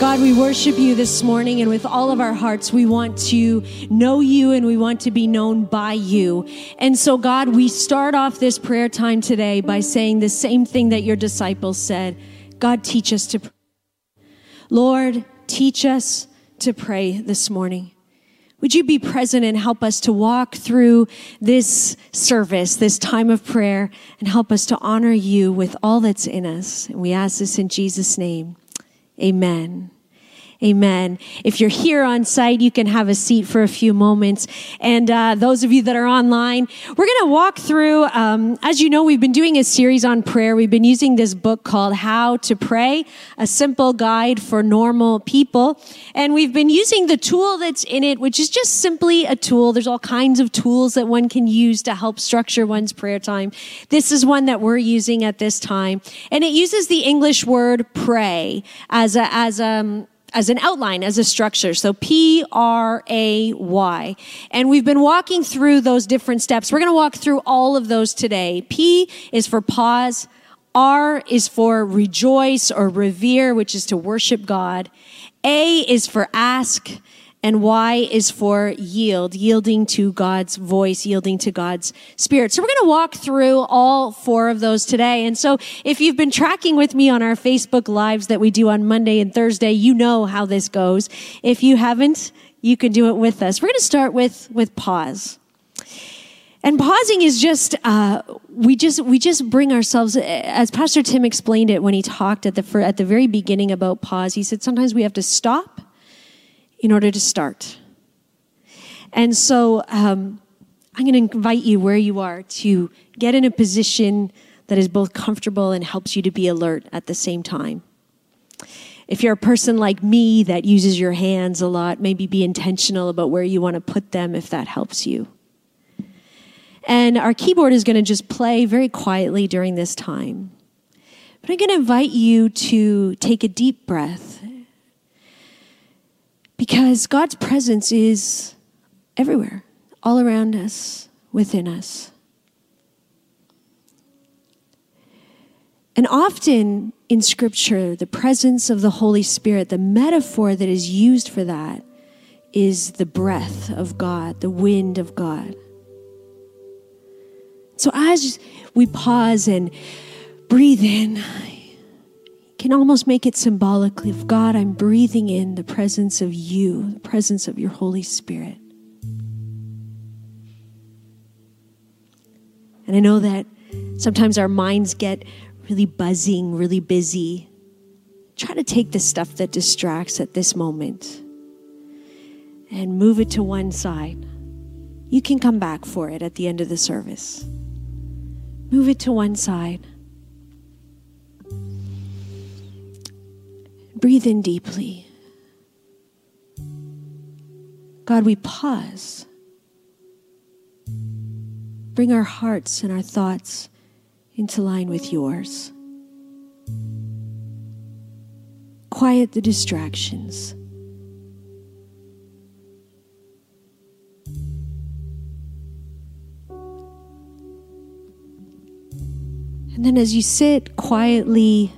God, we worship you this morning, and with all of our hearts, we want to know you and we want to be known by you. And so, God, we start off this prayer time today by saying the same thing that your disciples said God, teach us to pray. Lord, teach us to pray this morning. Would you be present and help us to walk through this service, this time of prayer, and help us to honor you with all that's in us? And we ask this in Jesus' name. Amen. Amen. If you're here on site, you can have a seat for a few moments. And uh, those of you that are online, we're going to walk through. Um, as you know, we've been doing a series on prayer. We've been using this book called How to Pray, a simple guide for normal people. And we've been using the tool that's in it, which is just simply a tool. There's all kinds of tools that one can use to help structure one's prayer time. This is one that we're using at this time. And it uses the English word pray as a, as a, um, as an outline, as a structure. So P R A Y. And we've been walking through those different steps. We're going to walk through all of those today. P is for pause. R is for rejoice or revere, which is to worship God. A is for ask and Y is for yield, yielding to God's voice, yielding to God's spirit. So we're going to walk through all four of those today. And so if you've been tracking with me on our Facebook lives that we do on Monday and Thursday, you know how this goes. If you haven't, you can do it with us. We're going to start with, with pause. And pausing is just uh, we just we just bring ourselves as Pastor Tim explained it when he talked at the at the very beginning about pause. He said sometimes we have to stop in order to start. And so um, I'm going to invite you where you are to get in a position that is both comfortable and helps you to be alert at the same time. If you're a person like me that uses your hands a lot, maybe be intentional about where you want to put them if that helps you. And our keyboard is going to just play very quietly during this time. But I'm going to invite you to take a deep breath because God's presence is everywhere, all around us, within us. And often in Scripture, the presence of the Holy Spirit, the metaphor that is used for that is the breath of God, the wind of God. So as we pause and breathe in, can almost make it symbolically of God, I'm breathing in the presence of you, the presence of your Holy Spirit. And I know that sometimes our minds get really buzzing, really busy. Try to take the stuff that distracts at this moment and move it to one side. You can come back for it at the end of the service. Move it to one side. Breathe in deeply. God, we pause. Bring our hearts and our thoughts into line with yours. Quiet the distractions. And then as you sit quietly,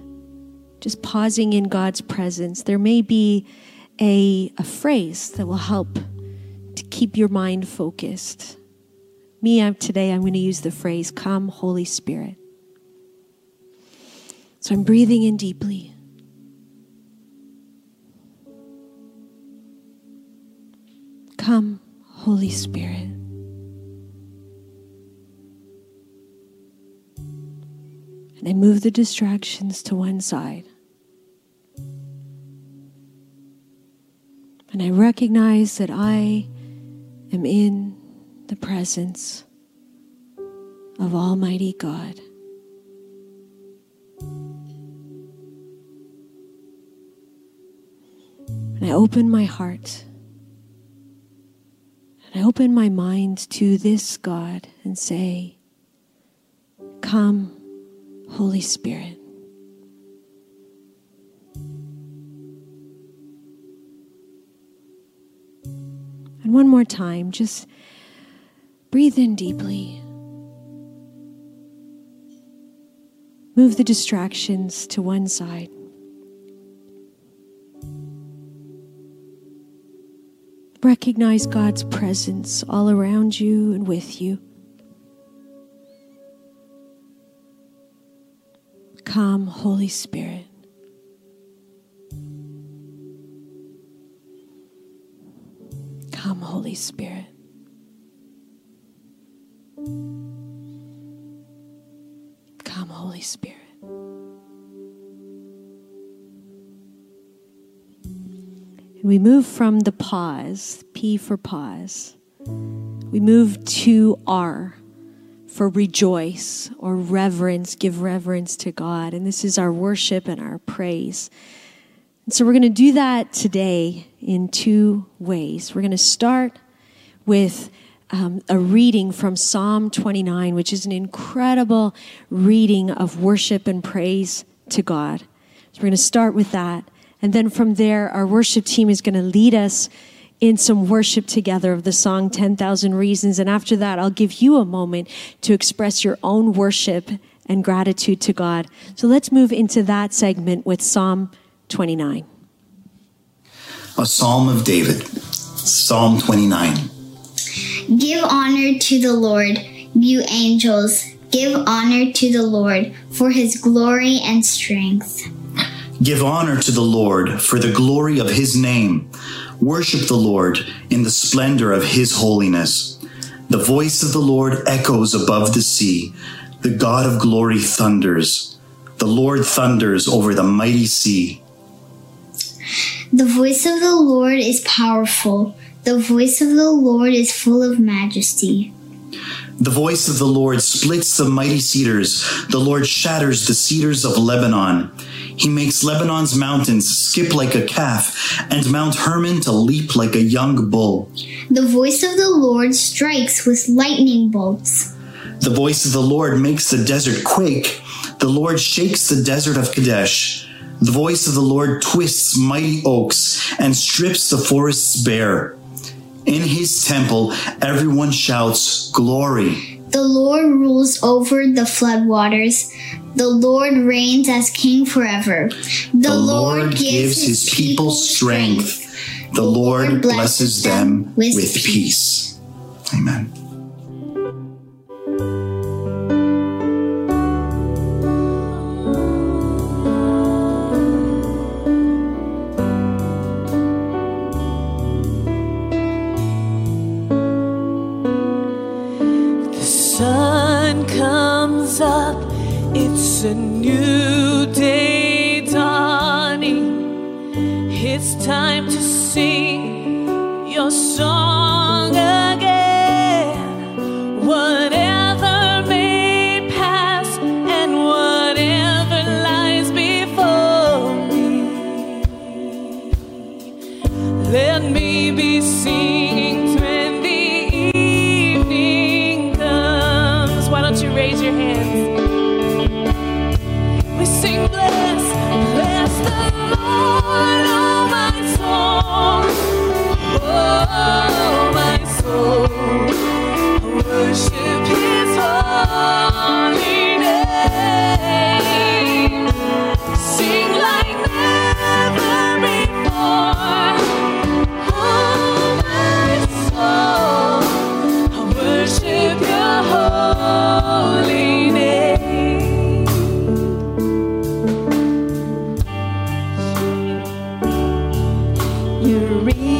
just pausing in God's presence, there may be a, a phrase that will help to keep your mind focused. Me, I'm, today, I'm going to use the phrase, Come, Holy Spirit. So I'm breathing in deeply. Come, Holy Spirit. And I move the distractions to one side. And I recognize that I am in the presence of Almighty God. And I open my heart and I open my mind to this God and say, Come, Holy Spirit. And one more time, just breathe in deeply. Move the distractions to one side. Recognize God's presence all around you and with you. Come, Holy Spirit. Holy Spirit. Come, Holy Spirit. And we move from the pause, P for pause. We move to R for rejoice or reverence, give reverence to God. And this is our worship and our praise. And so we're going to do that today in two ways. We're going to start with um, a reading from Psalm 29, which is an incredible reading of worship and praise to God. So we're going to start with that. And then from there, our worship team is going to lead us in some worship together of the song 10,000 Reasons. And after that, I'll give you a moment to express your own worship and gratitude to God. So let's move into that segment with Psalm 29. A Psalm of David, Psalm 29. Give honor to the Lord, you angels. Give honor to the Lord for his glory and strength. Give honor to the Lord for the glory of his name. Worship the Lord in the splendor of his holiness. The voice of the Lord echoes above the sea. The God of glory thunders. The Lord thunders over the mighty sea. The voice of the Lord is powerful. The voice of the Lord is full of majesty. The voice of the Lord splits the mighty cedars. The Lord shatters the cedars of Lebanon. He makes Lebanon's mountains skip like a calf and Mount Hermon to leap like a young bull. The voice of the Lord strikes with lightning bolts. The voice of the Lord makes the desert quake. The Lord shakes the desert of Kadesh. The voice of the Lord twists mighty oaks and strips the forests bare. In his temple, everyone shouts, Glory. The Lord rules over the floodwaters. The Lord reigns as king forever. The, the Lord, Lord gives his people strength. The Lord blesses them with peace. Amen. A new day dawning. It's time for my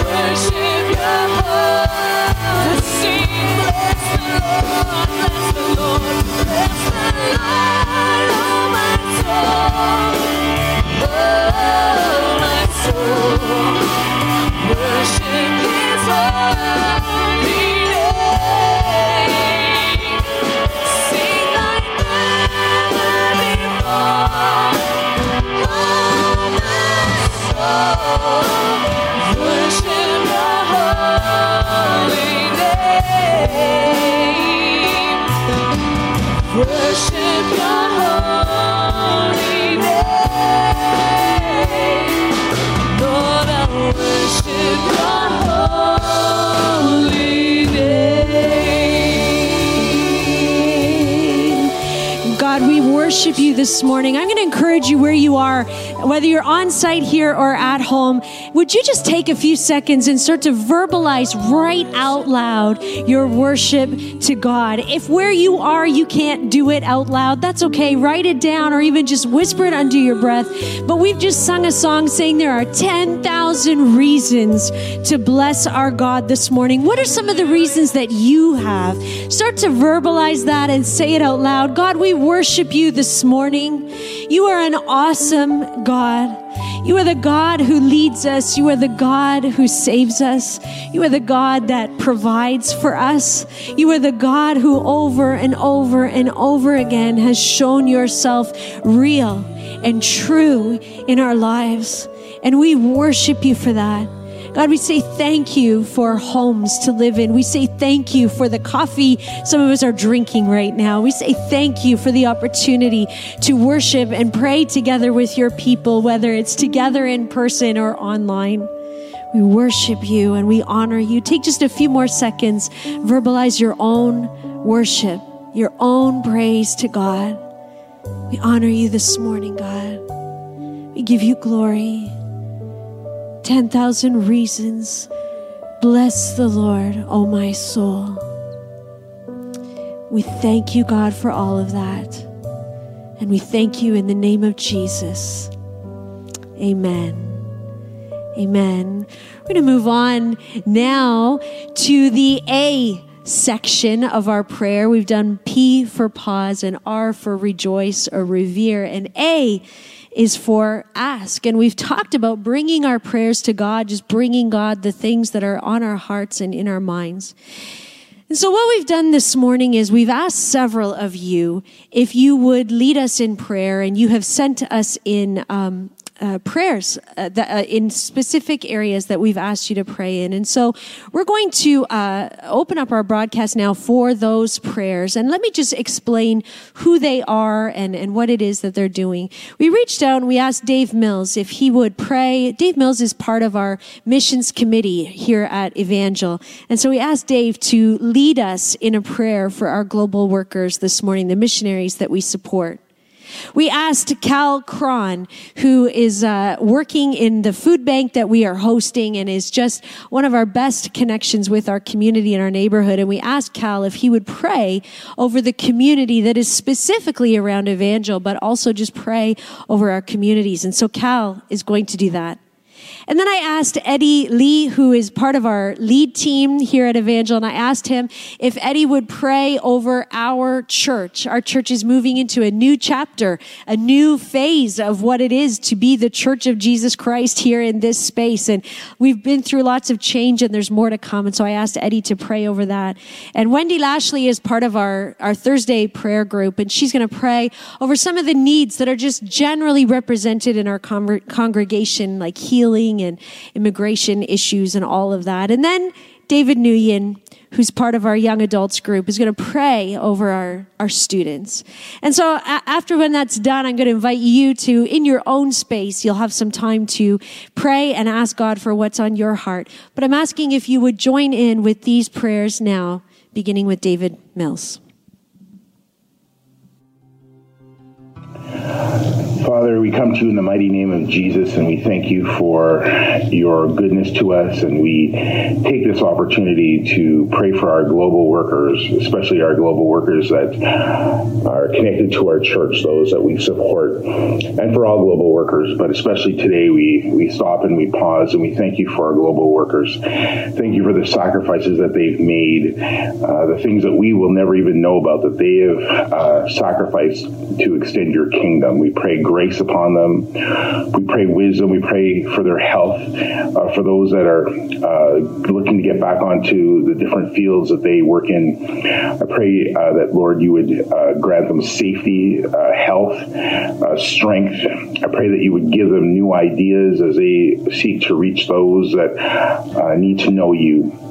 Worship your heart seems blessed, the Lord, bless the myself, worship His holy this morning. I'm going to encourage you where you are, whether you're on site here or at home. Would you just take a few seconds and start to verbalize right out loud your worship to God? If where you are, you can't do it out loud, that's okay. Write it down or even just whisper it under your breath. But we've just sung a song saying there are 10,000 reasons to bless our God this morning. What are some of the reasons that you have? Start to verbalize that and say it out loud. God, we worship you this morning. You are an awesome God. You are the God who leads us. You are the God who saves us. You are the God that provides for us. You are the God who over and over and over again has shown yourself real and true in our lives. And we worship you for that. God, we say thank you for homes to live in. We say thank you for the coffee some of us are drinking right now. We say thank you for the opportunity to worship and pray together with your people, whether it's together in person or online. We worship you and we honor you. Take just a few more seconds, verbalize your own worship, your own praise to God. We honor you this morning, God. We give you glory. 10,000 reasons. Bless the Lord, O my soul. We thank you, God, for all of that. And we thank you in the name of Jesus. Amen. Amen. We're going to move on now to the A section of our prayer. We've done P for pause and R for rejoice or revere. And A is for ask. And we've talked about bringing our prayers to God, just bringing God the things that are on our hearts and in our minds. And so, what we've done this morning is we've asked several of you if you would lead us in prayer, and you have sent us in um, uh, prayers uh, that, uh, in specific areas that we've asked you to pray in. And so we're going to uh, open up our broadcast now for those prayers. And let me just explain who they are and, and what it is that they're doing. We reached out and we asked Dave Mills if he would pray. Dave Mills is part of our missions committee here at Evangel. And so we asked Dave to lead us in a prayer for our global workers this morning, the missionaries that we support. We asked Cal Cron, who is uh, working in the food bank that we are hosting and is just one of our best connections with our community and our neighborhood. And we asked Cal if he would pray over the community that is specifically around Evangel, but also just pray over our communities. And so Cal is going to do that. And then I asked Eddie Lee, who is part of our lead team here at Evangel, and I asked him if Eddie would pray over our church. Our church is moving into a new chapter, a new phase of what it is to be the church of Jesus Christ here in this space. And we've been through lots of change and there's more to come. And so I asked Eddie to pray over that. And Wendy Lashley is part of our, our Thursday prayer group, and she's going to pray over some of the needs that are just generally represented in our con- congregation, like healing and immigration issues and all of that. And then David Nguyen, who's part of our young adults group, is going to pray over our, our students. And so a- after when that's done, I'm going to invite you to, in your own space, you'll have some time to pray and ask God for what's on your heart. But I'm asking if you would join in with these prayers now beginning with David Mills. Father, we come to you in the mighty name of Jesus and we thank you for your goodness to us. And we take this opportunity to pray for our global workers, especially our global workers that are connected to our church, those that we support, and for all global workers. But especially today, we, we stop and we pause and we thank you for our global workers. Thank you for the sacrifices that they've made, uh, the things that we will never even know about that they have uh, sacrificed to extend your kingdom. We pray grace upon them. We pray wisdom. We pray for their health, uh, for those that are uh, looking to get back onto the different fields that they work in. I pray uh, that, Lord, you would uh, grant them safety, uh, health, uh, strength. I pray that you would give them new ideas as they seek to reach those that need to know you.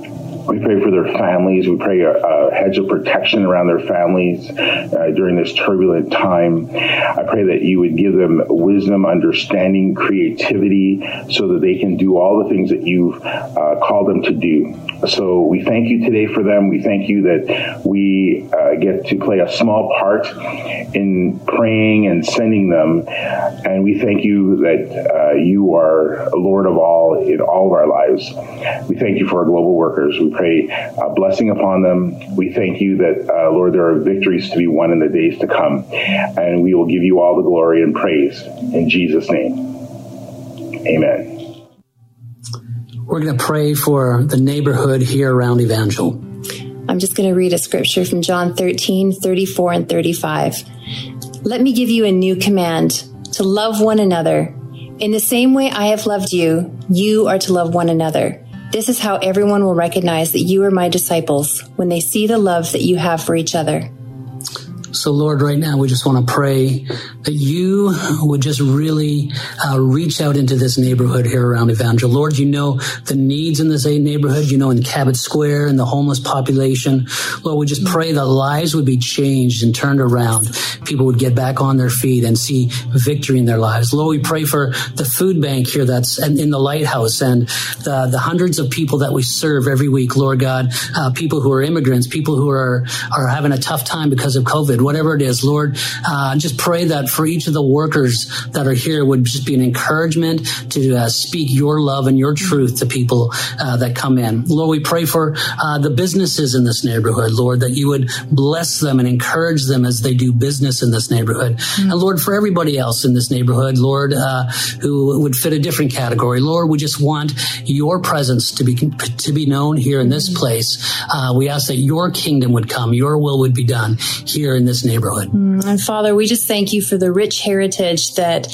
We pray for their families. We pray a, a hedge of protection around their families uh, during this turbulent time. I pray that you would give them wisdom, understanding, creativity, so that they can do all the things that you've uh, called them to do. So we thank you today for them. We thank you that we uh, get to play a small part in praying and sending them. And we thank you that uh, you are Lord of all in all of our lives. We thank you for our global workers. We pray a blessing upon them. We thank you that, uh, Lord, there are victories to be won in the days to come. And we will give you all the glory and praise in Jesus' name. Amen. We're going to pray for the neighborhood here around Evangel. I'm just going to read a scripture from John 13, 34, and 35. Let me give you a new command to love one another. In the same way I have loved you, you are to love one another. This is how everyone will recognize that you are my disciples when they see the love that you have for each other. So, Lord, right now we just want to pray that you would just really uh, reach out into this neighborhood here around Evangel. Lord, you know the needs in this neighborhood. You know in Cabot Square and the homeless population. Lord, we just pray that lives would be changed and turned around. People would get back on their feet and see victory in their lives. Lord, we pray for the food bank here that's in the lighthouse and the, the hundreds of people that we serve every week. Lord God, uh, people who are immigrants, people who are are having a tough time because of COVID whatever it is, Lord, uh, just pray that for each of the workers that are here would just be an encouragement to uh, speak your love and your truth to people uh, that come in. Lord, we pray for uh, the businesses in this neighborhood, Lord, that you would bless them and encourage them as they do business in this neighborhood. Mm-hmm. And Lord, for everybody else in this neighborhood, Lord, uh, who would fit a different category, Lord, we just want your presence to be to be known here in this place. Uh, we ask that your kingdom would come, your will would be done here in this neighborhood. Mm, and Father, we just thank you for the rich heritage that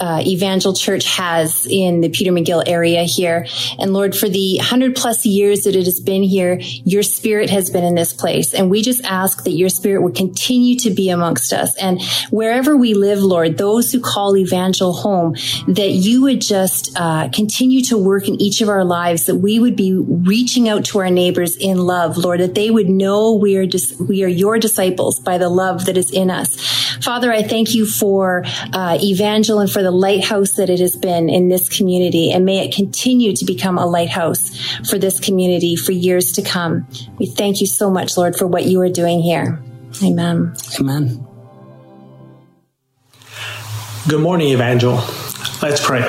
uh, Evangel Church has in the Peter McGill area here. And Lord, for the hundred plus years that it has been here, your spirit has been in this place. And we just ask that your spirit would continue to be amongst us. And wherever we live, Lord, those who call Evangel home, that you would just uh, continue to work in each of our lives, that we would be reaching out to our neighbors in love, Lord, that they would know we are dis- we are your disciples by the love that is in us. Father, I thank you for uh, Evangel and for the the lighthouse that it has been in this community, and may it continue to become a lighthouse for this community for years to come. We thank you so much, Lord, for what you are doing here. Amen. Amen. Good morning, Evangel. Let's pray.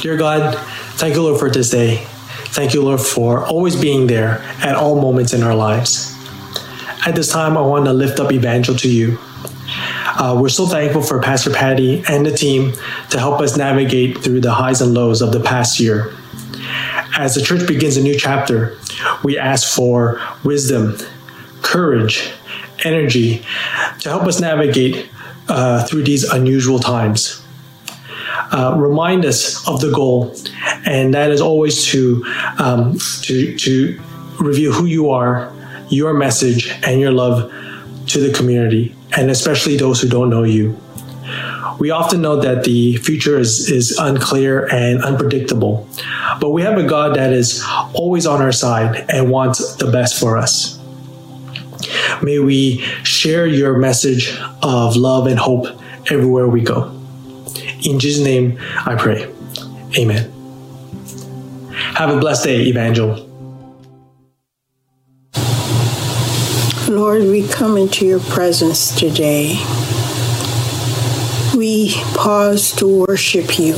Dear God, thank you, Lord, for this day. Thank you, Lord, for always being there at all moments in our lives. At this time, I want to lift up Evangel to you. Uh, we're so thankful for Pastor Patty and the team to help us navigate through the highs and lows of the past year. As the church begins a new chapter, we ask for wisdom, courage, energy to help us navigate uh, through these unusual times. Uh, remind us of the goal, and that is always to um, to to reveal who you are, your message, and your love to the community and especially those who don't know you. We often know that the future is, is unclear and unpredictable, but we have a God that is always on our side and wants the best for us. May we share your message of love and hope everywhere we go. In Jesus' name, I pray. Amen. Have a blessed day, Evangel. Lord, we come into your presence today. We pause to worship you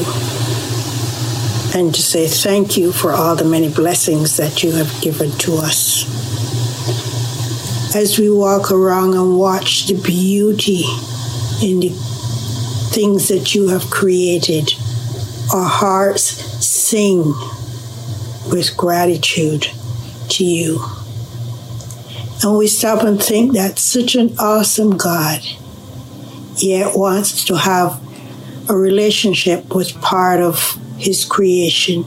and to say thank you for all the many blessings that you have given to us. As we walk around and watch the beauty in the things that you have created, our hearts sing with gratitude to you. And we stop and think that such an awesome God yet wants to have a relationship with part of his creation.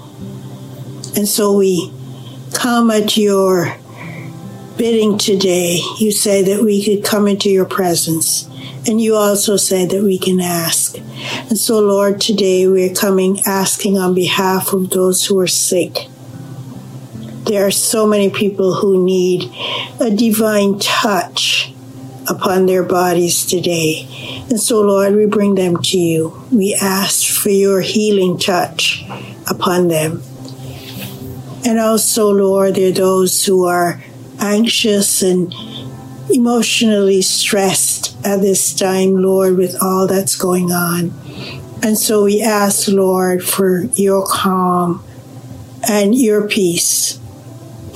And so we come at your bidding today. You say that we could come into your presence. And you also say that we can ask. And so, Lord, today we're coming asking on behalf of those who are sick. There are so many people who need a divine touch upon their bodies today. And so, Lord, we bring them to you. We ask for your healing touch upon them. And also, Lord, there are those who are anxious and emotionally stressed at this time, Lord, with all that's going on. And so we ask, Lord, for your calm and your peace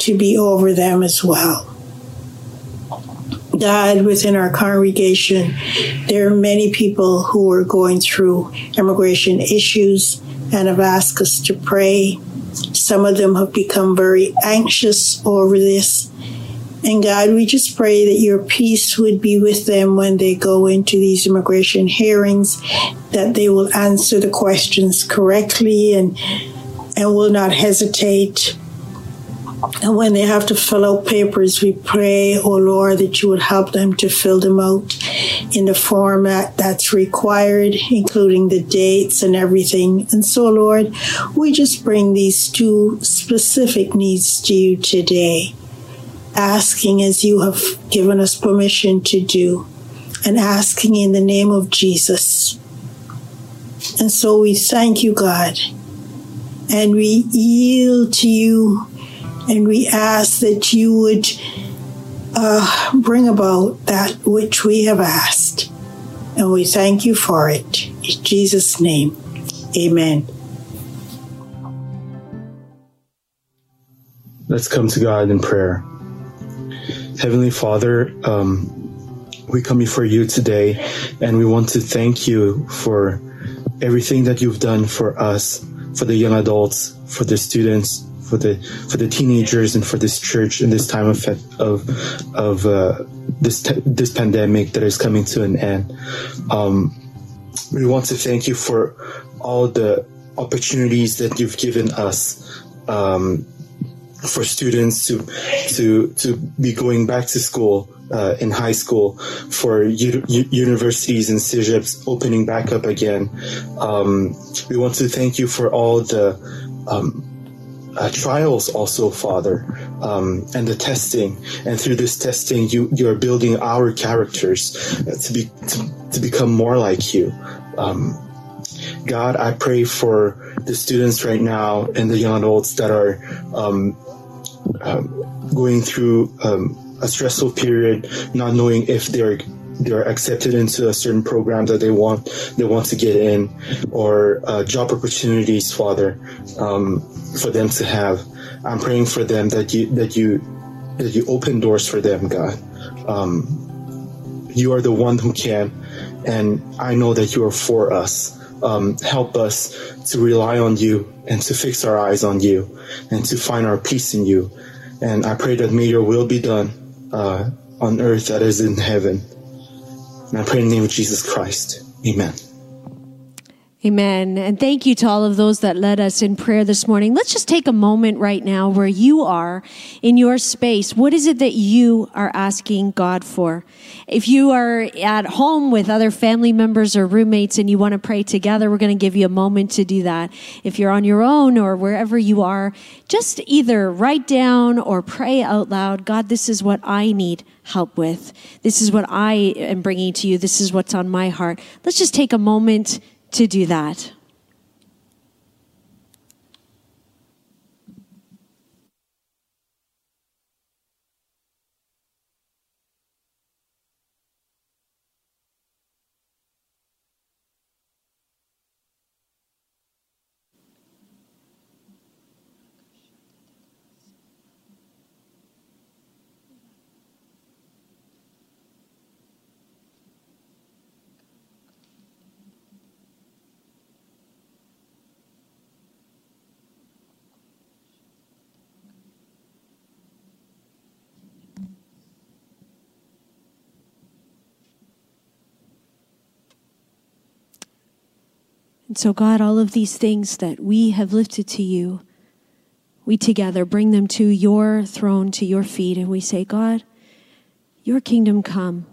to be over them as well. God, within our congregation, there are many people who are going through immigration issues and have asked us to pray. Some of them have become very anxious over this. And God, we just pray that your peace would be with them when they go into these immigration hearings, that they will answer the questions correctly and and will not hesitate and when they have to fill out papers, we pray, oh Lord, that you would help them to fill them out in the format that's required, including the dates and everything. And so, Lord, we just bring these two specific needs to you today, asking as you have given us permission to do, and asking in the name of Jesus. And so we thank you, God, and we yield to you and we ask that you would uh, bring about that which we have asked. And we thank you for it. In Jesus' name, amen. Let's come to God in prayer. Heavenly Father, um, we come before you today and we want to thank you for everything that you've done for us, for the young adults, for the students, for the for the teenagers and for this church in this time of of of uh, this this pandemic that is coming to an end. Um, we want to thank you for all the opportunities that you've given us um, for students to to to be going back to school uh, in high school, for u- universities and CEGEPs opening back up again. Um, we want to thank you for all the um, uh, trials also, Father, um, and the testing. And through this testing, you you're building our characters uh, to be to, to, become more like you. Um, God, I pray for the students right now and the young adults that are um, um going through um, a stressful period, not knowing if they're they're accepted into a certain program that they want they want to get in, or uh, job opportunities, Father. Um, for them to have. I'm praying for them that you that you that you open doors for them, God. Um, you are the one who can, and I know that you are for us. Um, help us to rely on you and to fix our eyes on you and to find our peace in you. And I pray that may your will be done uh, on earth that is in heaven. And I pray in the name of Jesus Christ. Amen. Amen. And thank you to all of those that led us in prayer this morning. Let's just take a moment right now where you are in your space. What is it that you are asking God for? If you are at home with other family members or roommates and you want to pray together, we're going to give you a moment to do that. If you're on your own or wherever you are, just either write down or pray out loud God, this is what I need help with. This is what I am bringing to you. This is what's on my heart. Let's just take a moment to do that. And so, God, all of these things that we have lifted to you, we together bring them to your throne, to your feet, and we say, God, your kingdom come,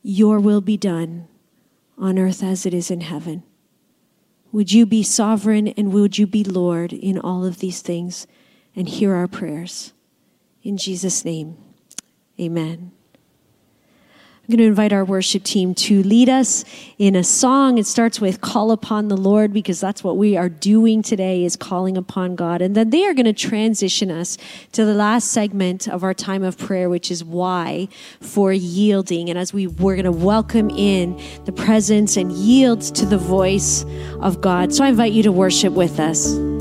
your will be done on earth as it is in heaven. Would you be sovereign and would you be Lord in all of these things and hear our prayers? In Jesus' name, amen. I'm going to invite our worship team to lead us in a song. It starts with Call Upon the Lord because that's what we are doing today is calling upon God. And then they are going to transition us to the last segment of our time of prayer, which is Y for yielding. And as we, we're going to welcome in the presence and yield to the voice of God. So I invite you to worship with us.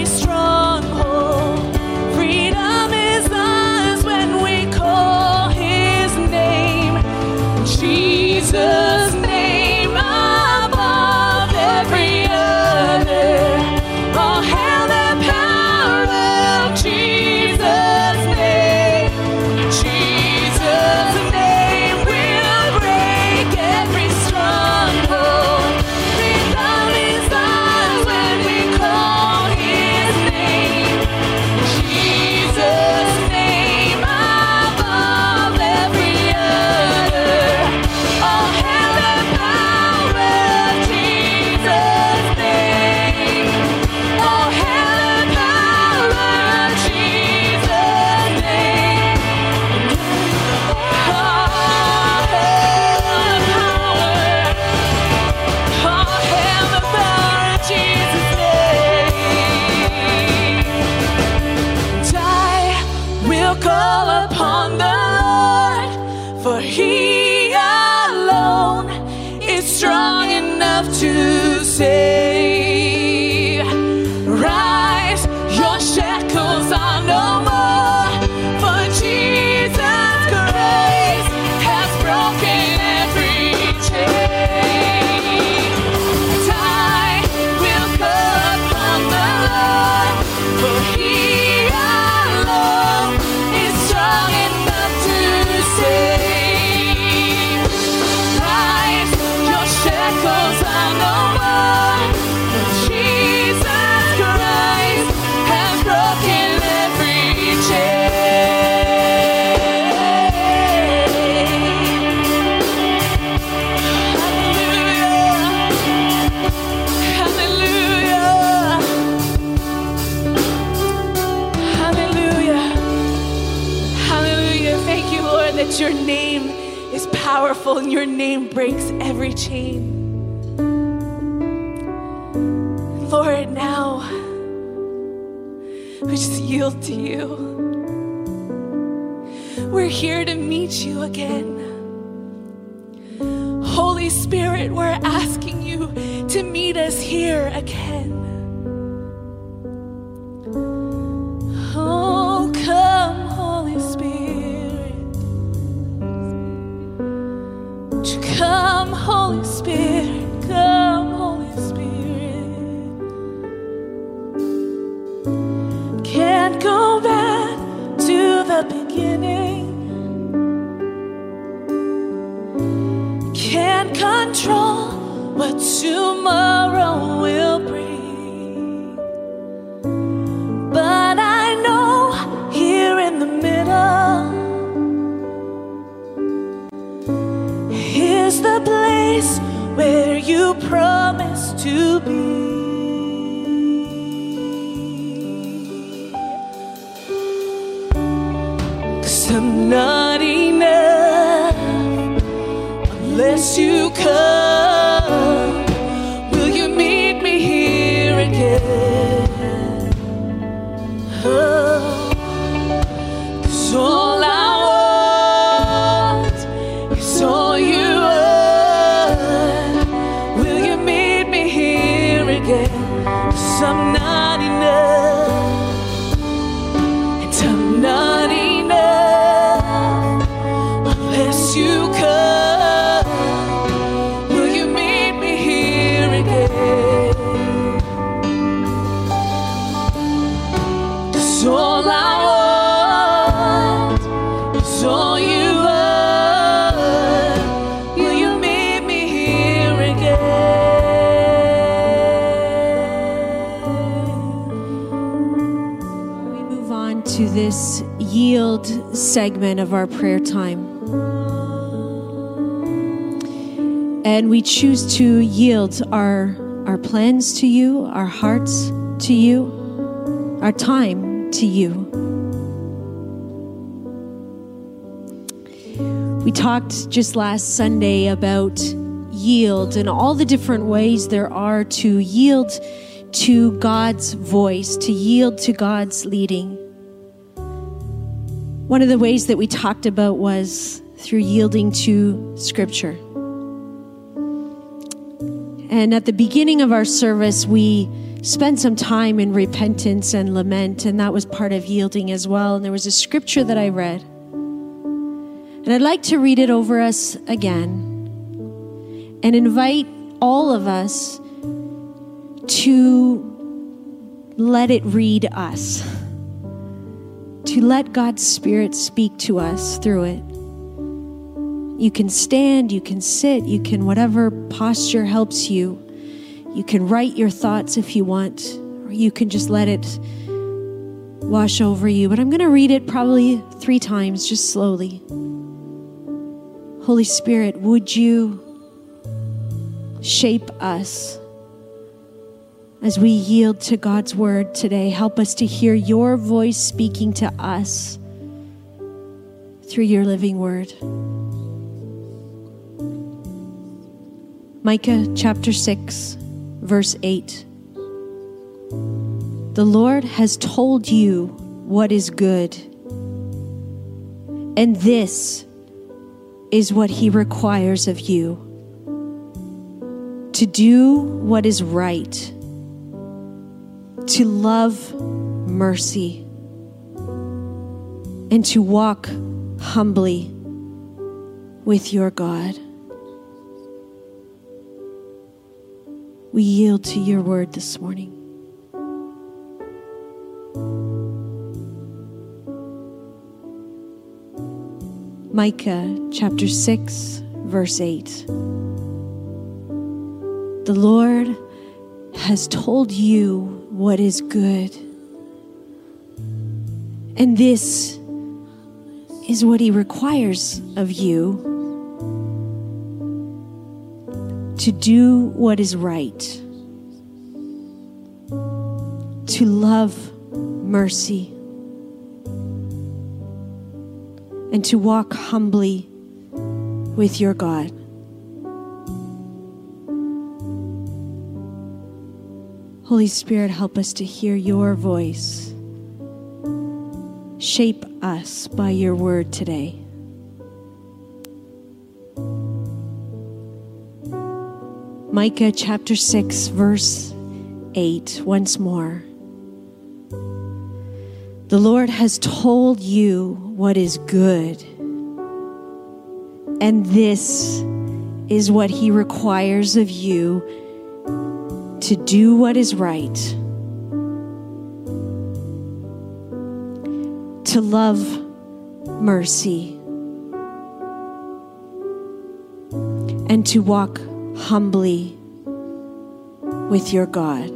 Every stronghold. And your name breaks every chain. Lord, now we just yield to you. We're here to meet you again. Holy Spirit, we're asking you to meet us here again. You promised to be. Segment of our prayer time. And we choose to yield our, our plans to you, our hearts to you, our time to you. We talked just last Sunday about yield and all the different ways there are to yield to God's voice, to yield to God's leading. One of the ways that we talked about was through yielding to Scripture. And at the beginning of our service, we spent some time in repentance and lament, and that was part of yielding as well. And there was a scripture that I read. And I'd like to read it over us again and invite all of us to let it read us, to let God's Spirit speak to us through it. You can stand, you can sit, you can, whatever posture helps you. You can write your thoughts if you want, or you can just let it wash over you. But I'm going to read it probably three times, just slowly. Holy Spirit, would you shape us as we yield to God's word today? Help us to hear your voice speaking to us through your living word. Micah chapter 6, verse 8. The Lord has told you what is good, and this is what he requires of you to do what is right, to love mercy, and to walk humbly with your God. We yield to your word this morning. Micah chapter 6, verse 8. The Lord has told you what is good. And this is what He requires of you to do what is right, to love mercy, and to walk humbly with your God. Holy Spirit, help us to hear your voice. Shape us by your word today. Micah chapter 6, verse 8, once more. The Lord has told you what is good, and this is what He requires of you to do what is right, to love mercy, and to walk humbly with your God.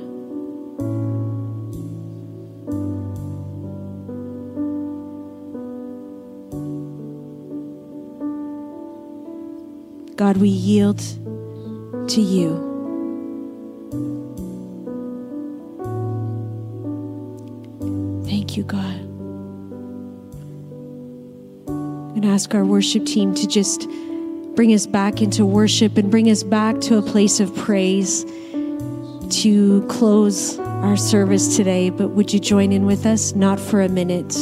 God, we yield to you. Ask our worship team to just bring us back into worship and bring us back to a place of praise to close our service today. But would you join in with us? Not for a minute.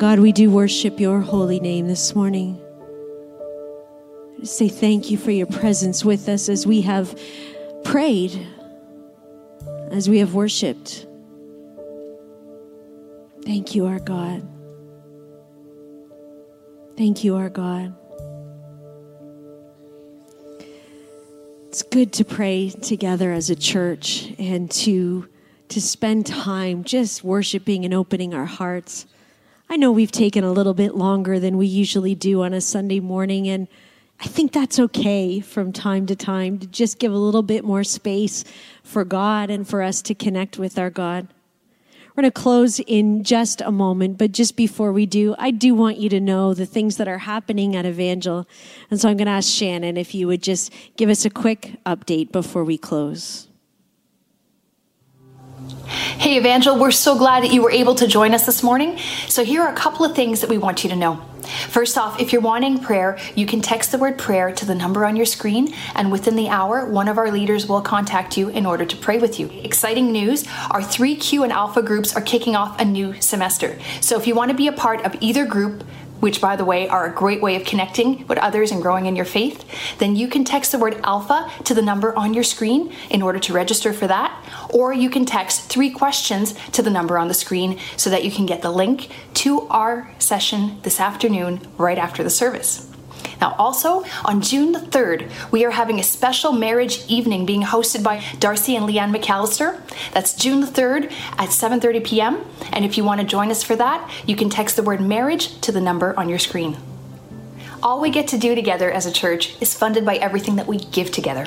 God, we do worship your holy name this morning. Say thank you for your presence with us as we have prayed, as we have worshiped. Thank you, our God. Thank you, our God. It's good to pray together as a church and to to spend time just worshiping and opening our hearts. I know we've taken a little bit longer than we usually do on a Sunday morning and I think that's okay from time to time to just give a little bit more space for God and for us to connect with our God. We're going to close in just a moment, but just before we do, I do want you to know the things that are happening at Evangel. And so I'm going to ask Shannon if you would just give us a quick update before we close. Hey, Evangel, we're so glad that you were able to join us this morning. So, here are a couple of things that we want you to know. First off, if you're wanting prayer, you can text the word prayer to the number on your screen, and within the hour, one of our leaders will contact you in order to pray with you. Exciting news our 3Q and Alpha groups are kicking off a new semester. So, if you want to be a part of either group, which by the way are a great way of connecting with others and growing in your faith, then you can text the word alpha to the number on your screen in order to register for that. Or you can text three questions to the number on the screen so that you can get the link to our session this afternoon right after the service. Now, also on June the 3rd, we are having a special marriage evening being hosted by Darcy and Leanne McAllister. That's June the 3rd at 7:30 p.m. And if you want to join us for that, you can text the word marriage to the number on your screen. All we get to do together as a church is funded by everything that we give together.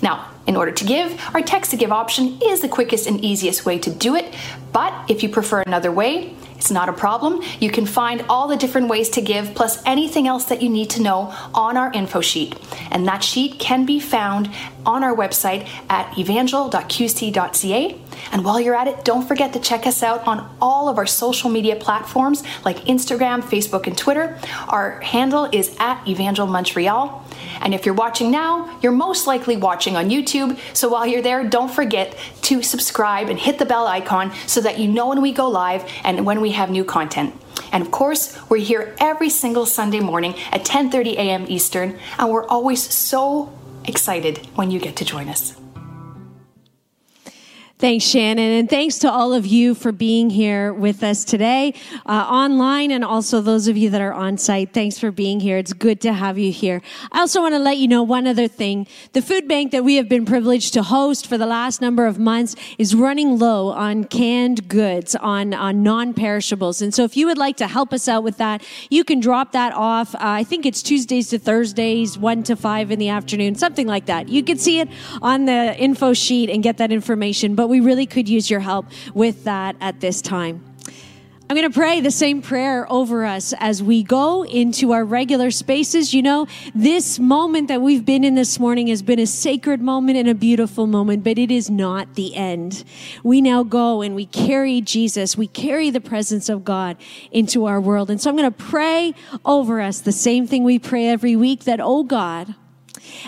Now, in order to give, our text to give option is the quickest and easiest way to do it, but if you prefer another way, it's not a problem. You can find all the different ways to give, plus anything else that you need to know on our info sheet. And that sheet can be found on our website at evangel.qc.ca. And while you're at it, don't forget to check us out on all of our social media platforms like Instagram, Facebook, and Twitter. Our handle is at Evangel Montreal. And if you're watching now, you're most likely watching on YouTube. So while you're there, don't forget to subscribe and hit the bell icon so that you know when we go live and when we have new content. And of course, we're here every single Sunday morning at 10:30 a.m. Eastern, and we're always so excited when you get to join us. Thanks, Shannon. And thanks to all of you for being here with us today, uh, online, and also those of you that are on site. Thanks for being here. It's good to have you here. I also want to let you know one other thing. The food bank that we have been privileged to host for the last number of months is running low on canned goods, on, on non-perishables. And so if you would like to help us out with that, you can drop that off. Uh, I think it's Tuesdays to Thursdays, one to five in the afternoon, something like that. You can see it on the info sheet and get that information. But we really could use your help with that at this time. I'm going to pray the same prayer over us as we go into our regular spaces. You know, this moment that we've been in this morning has been a sacred moment and a beautiful moment, but it is not the end. We now go and we carry Jesus. We carry the presence of God into our world. And so I'm going to pray over us the same thing we pray every week that, oh God,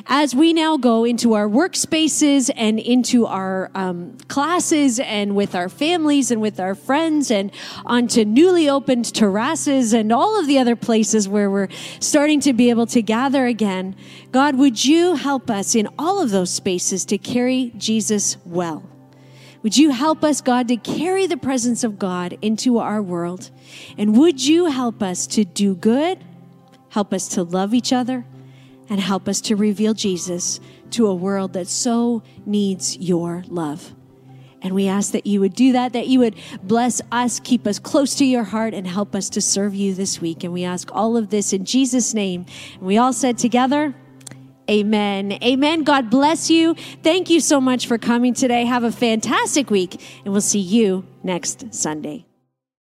as we now go into our workspaces and into our um, classes and with our families and with our friends and onto newly opened terraces and all of the other places where we're starting to be able to gather again, God, would you help us in all of those spaces to carry Jesus well? Would you help us, God, to carry the presence of God into our world? And would you help us to do good, help us to love each other, and help us to reveal Jesus to a world that so needs your love. And we ask that you would do that, that you would bless us, keep us close to your heart, and help us to serve you this week. And we ask all of this in Jesus' name. And we all said together, Amen. Amen. God bless you. Thank you so much for coming today. Have a fantastic week, and we'll see you next Sunday.